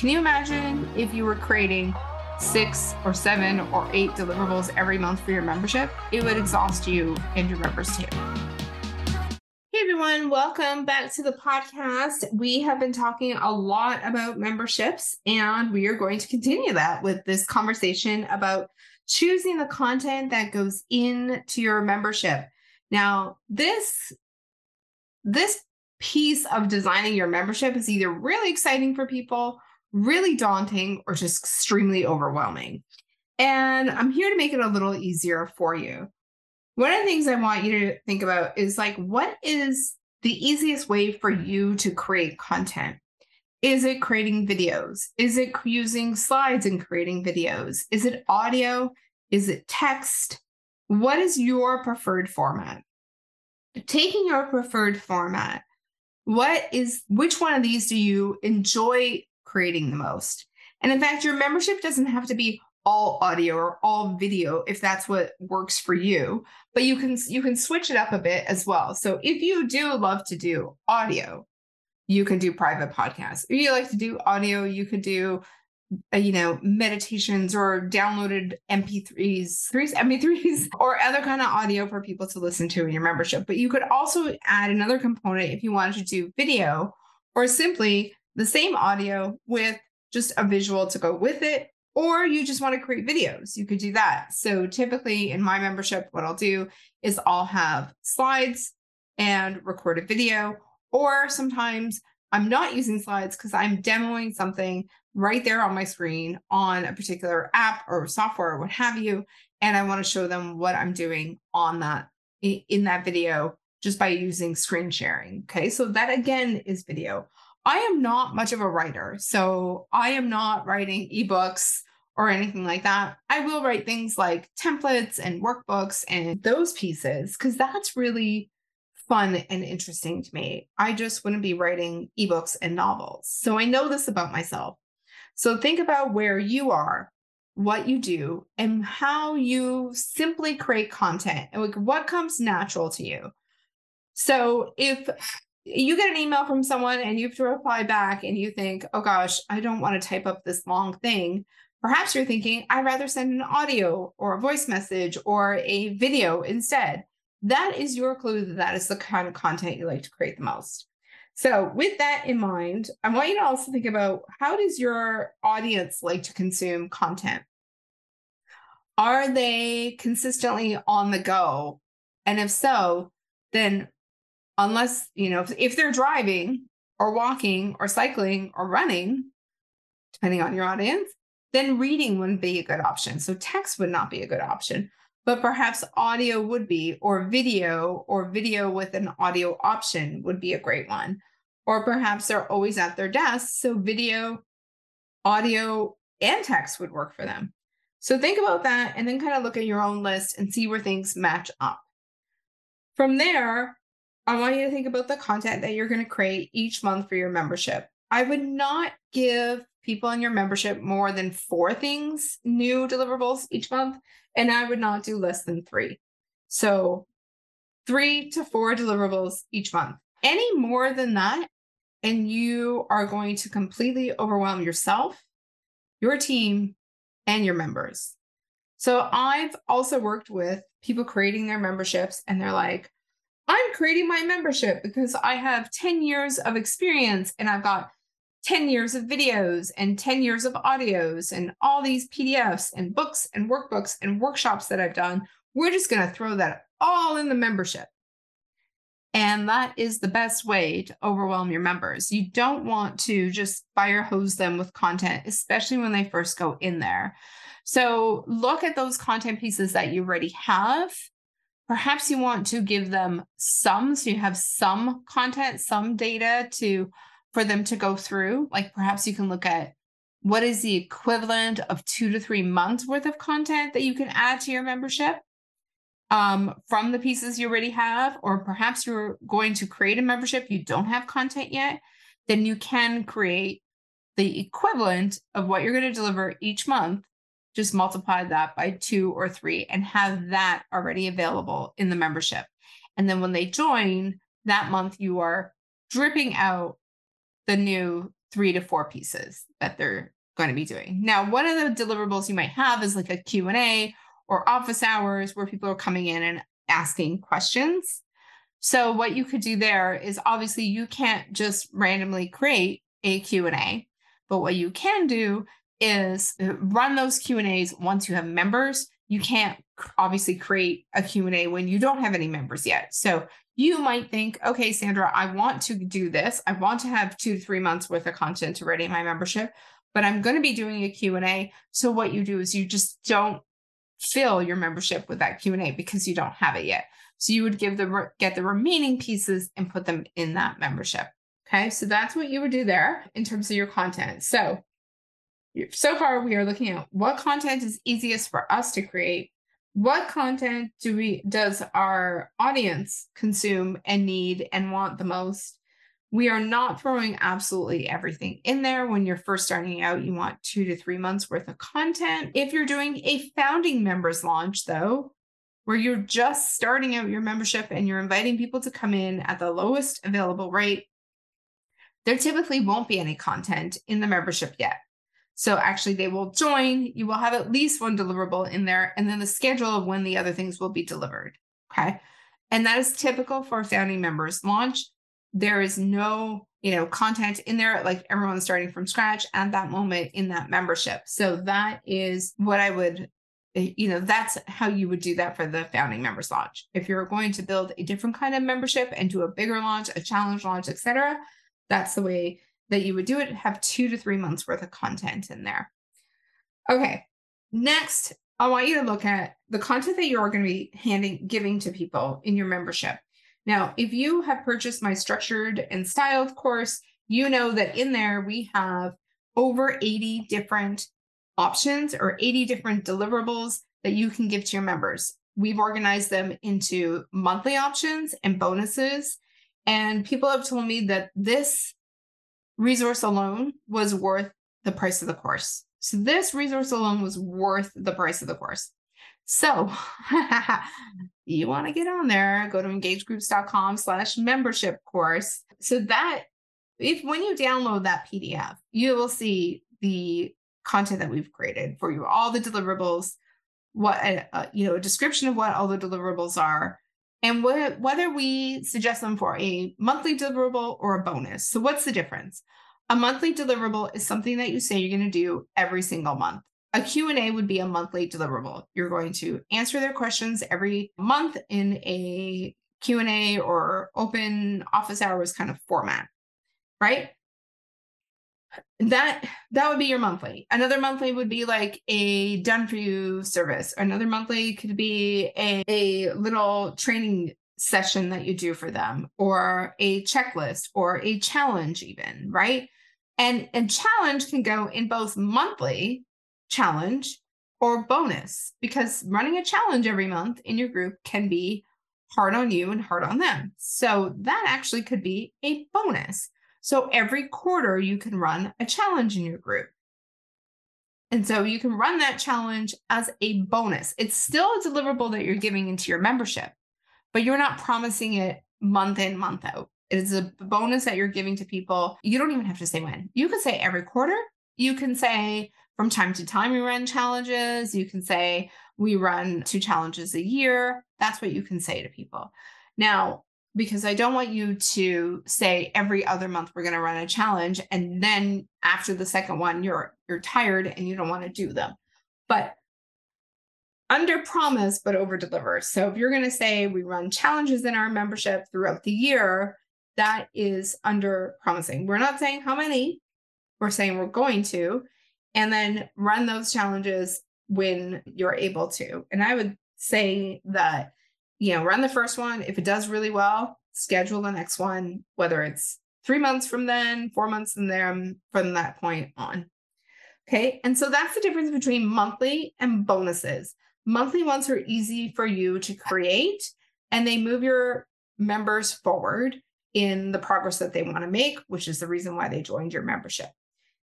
Can you imagine if you were creating six or seven or eight deliverables every month for your membership? It would exhaust you and your members too. Hey everyone, welcome back to the podcast. We have been talking a lot about memberships, and we are going to continue that with this conversation about choosing the content that goes into your membership. Now, this this piece of designing your membership is either really exciting for people, really daunting, or just extremely overwhelming. And I'm here to make it a little easier for you. One of the things I want you to think about is like, what is the easiest way for you to create content? Is it creating videos? Is it using slides and creating videos? Is it audio? Is it text? What is your preferred format? Taking your preferred format, what is which one of these do you enjoy creating the most? And in fact, your membership doesn't have to be all audio or all video if that's what works for you but you can you can switch it up a bit as well. So if you do love to do audio you can do private podcasts. If you like to do audio you could do uh, you know meditations or downloaded mp3s threes mp3s or other kind of audio for people to listen to in your membership. But you could also add another component if you wanted to do video or simply the same audio with just a visual to go with it or you just want to create videos you could do that. So typically in my membership what i'll do is i'll have slides and record a video or sometimes i'm not using slides because i'm demoing something right there on my screen on a particular app or software or what have you and i want to show them what i'm doing on that in that video just by using screen sharing okay? So that again is video i am not much of a writer so i am not writing ebooks or anything like that. I will write things like templates and workbooks and those pieces because that's really fun and interesting to me. I just wouldn't be writing ebooks and novels. So i know this about myself. So think about where you are, what you do, and how you simply create content and like what comes natural to you. So if you get an email from someone and you have to reply back and you think, oh gosh, I don't want to type up this long thing. Perhaps you're thinking, I'd rather send an audio or a voice message or a video instead. That is your clue that that is the kind of content you like to create the most. So, with that in mind, I want you to also think about how does your audience like to consume content? Are they consistently on the go? And if so, then unless, you know, if, if they're driving or walking or cycling or running, depending on your audience, then reading wouldn't be a good option. So text would not be a good option, but perhaps audio would be, or video, or video with an audio option would be a great one or perhaps they're always at their desk. So video, audio, and text would work for them. So think about that and then kind of look at your own list and see where things match up. From there, I want you to think about the content that you're going to create each month for your membership. I would not give people in your membership more than four things, new deliverables each month, and I would not do less than three. So, three to four deliverables each month. Any more than that, and you are going to completely overwhelm yourself, your team, and your members. So I've also worked with people creating their memberships, and they're like, I'm creating my membership because I have 10 years of experience and I've got 10 years of videos and 10 years of audios and all these PDFs and books and workbooks and workshops that I've done. We're just going to throw that all in the membership. And that is the best way to overwhelm your members. You don't want to just fire hose them with content, especially when they first go in there. So look at those content pieces that you already have. Perhaps you want to give them some, so you have some content, some data to for them to go through. Like perhaps you can look at what is the equivalent of two to three months worth of content that you can add to your membership um, from the pieces you already have, or perhaps you're going to create a membership, you don't have content yet, then you can create the equivalent of what you're going to deliver each month. Just multiply that by two or three and have that already available in the membership. And then when they join that month, you are dripping out the new three to four pieces that they're going to be doing. Now, one of the deliverables you might have is like a Q&A or office hours where people are coming in and asking questions. So what you could do there is obviously you can't just randomly create a Q&A, but what you can do is uh, run those Q&As once you have members. You can't obviously create a Q&A when you don't have any members yet. So you might think, okay, Sandra, I want to do this. I want to have two to three months worth of content to ready my membership, but I'm going to be doing a Q&A. So what you do is you just don't fill your membership with that Q&A because you don't have it yet. So you would give the get the remaining pieces and put them in that membership. Okay, so that's what you would do there in terms of your content. So so far we are looking at what content is easiest for us to create what content do we does our audience consume and need and want the most. We are not throwing absolutely everything in there. When you're first starting out you want two to three months worth of content. If you're doing a founding members launch though where you're just starting out your membership and you're inviting people to come in at the lowest available rate there typically won't be any content in the membership yet so actually, they will join. You will have at least one deliverable in there, and then the schedule of when the other things will be delivered. Okay. And that is typical for founding members launch. There is no, you know, content in there, like everyone's starting from scratch at that moment in that membership. So that is what I would, eh, you know, that's how you would do that for the founding members launch. If you're going to build a different kind of membership and do a bigger launch, a challenge launch, etc., that's the way that you would do it, have two to three months worth of content in there. Okay, next, I want you to look at the content that you're going to be handing, giving to people in your membership. Now, if you have purchased my structured and styled course, you know that in there we have over 80 different options or 80 different deliverables that you can give to your members. We've organized them into monthly options and bonuses. And people have told me that this resource alone was worth the price of the course. So this resource alone was worth the price of the course. So you want to get on there, go to engagegroups.com slash membership course. So that if when you download that PDF, you will see the content that we've created for you, all the deliverables, what uh, you know, a description of what all the deliverables are, and wh- whether we suggest them for a monthly deliverable or a bonus. So, what's the difference? A monthly deliverable is something that you say you're going to do every single month. A Q&A would be a monthly deliverable. You're going to answer their questions every month in a Q&A or open office hours kind of format, right? That that would be your monthly. Another monthly would be like a done for you service. Another monthly could be a, a little training session that you do for them or a checklist or a challenge even right? And and challenge can go in both monthly challenge or bonus because running a challenge every month in your group can be hard on you and hard on them. So that actually could be a bonus so every quarter, you can run a challenge in your group. And so you can run that challenge as a bonus. It's still a deliverable that you're giving into your membership, but you're not promising it month in, month out. It is a bonus that you're giving to people. You don't even have to say when. You can say every quarter. You can say from time to time we run challenges. You can say we run two challenges a year. That's what you can say to people. Now, because I don't want you to say every other month we're going to run a challenge and then after the second one you're you're tired and you don't want to do them. But under promise but over deliver. So if you're going to say we run challenges in our membership throughout the year, that is under promising. We're not saying how many. We're saying we're going to and then run those challenges when you're able to. And I would say that you know, run the first one. If it does really well, schedule the next one, whether it's three months from then, four months from there, from that point on. Okay. And so that's the difference between monthly and bonuses. Monthly ones are easy for you to create and they move your members forward in the progress that they want to make, which is the reason why they joined your membership.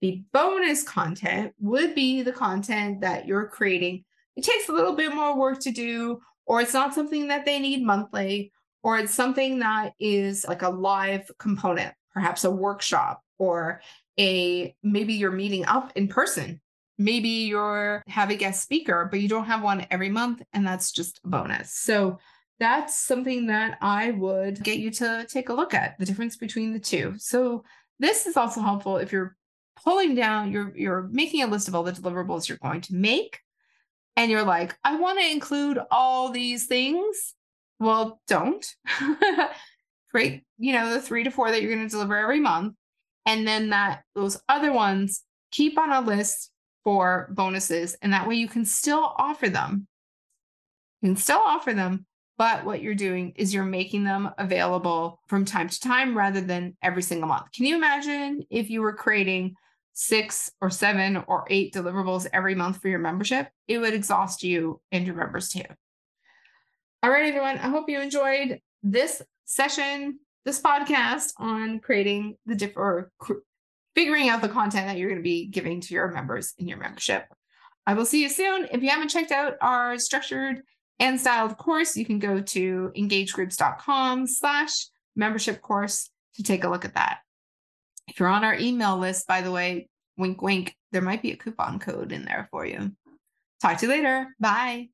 The bonus content would be the content that you're creating. It takes a little bit more work to do, or it's not something that they need monthly, or it's something that is like a live component, perhaps a workshop or a maybe you're meeting up in person. Maybe you're have a guest speaker, but you don't have one every month, and that's just a bonus. So that's something that I would get you to take a look at the difference between the two. So this is also helpful if you're pulling down, you're you're making a list of all the deliverables you're going to make, and you're like, I want to include all these things. Well, don't. Create, you know, the three to four that you're going to deliver every month. And then that those other ones keep on a list for bonuses. And that way you can still offer them. You can still offer them, but what you're doing is you're making them available from time to time rather than every single month. Can you imagine if you were creating six or seven or eight deliverables every month for your membership? It would exhaust you and your members too. All right, everyone. I hope you enjoyed this session, this podcast on creating the diff or cr- figuring out the content that you're going to be giving to your members in your membership. I will see you soon. If you haven't checked out our structured and styled course, you can go to engagegroups.com slash membership course to take a look at that. If you're on our email list, by the way, wink, wink, there might be a coupon code in there for you. Talk to you later. Bye.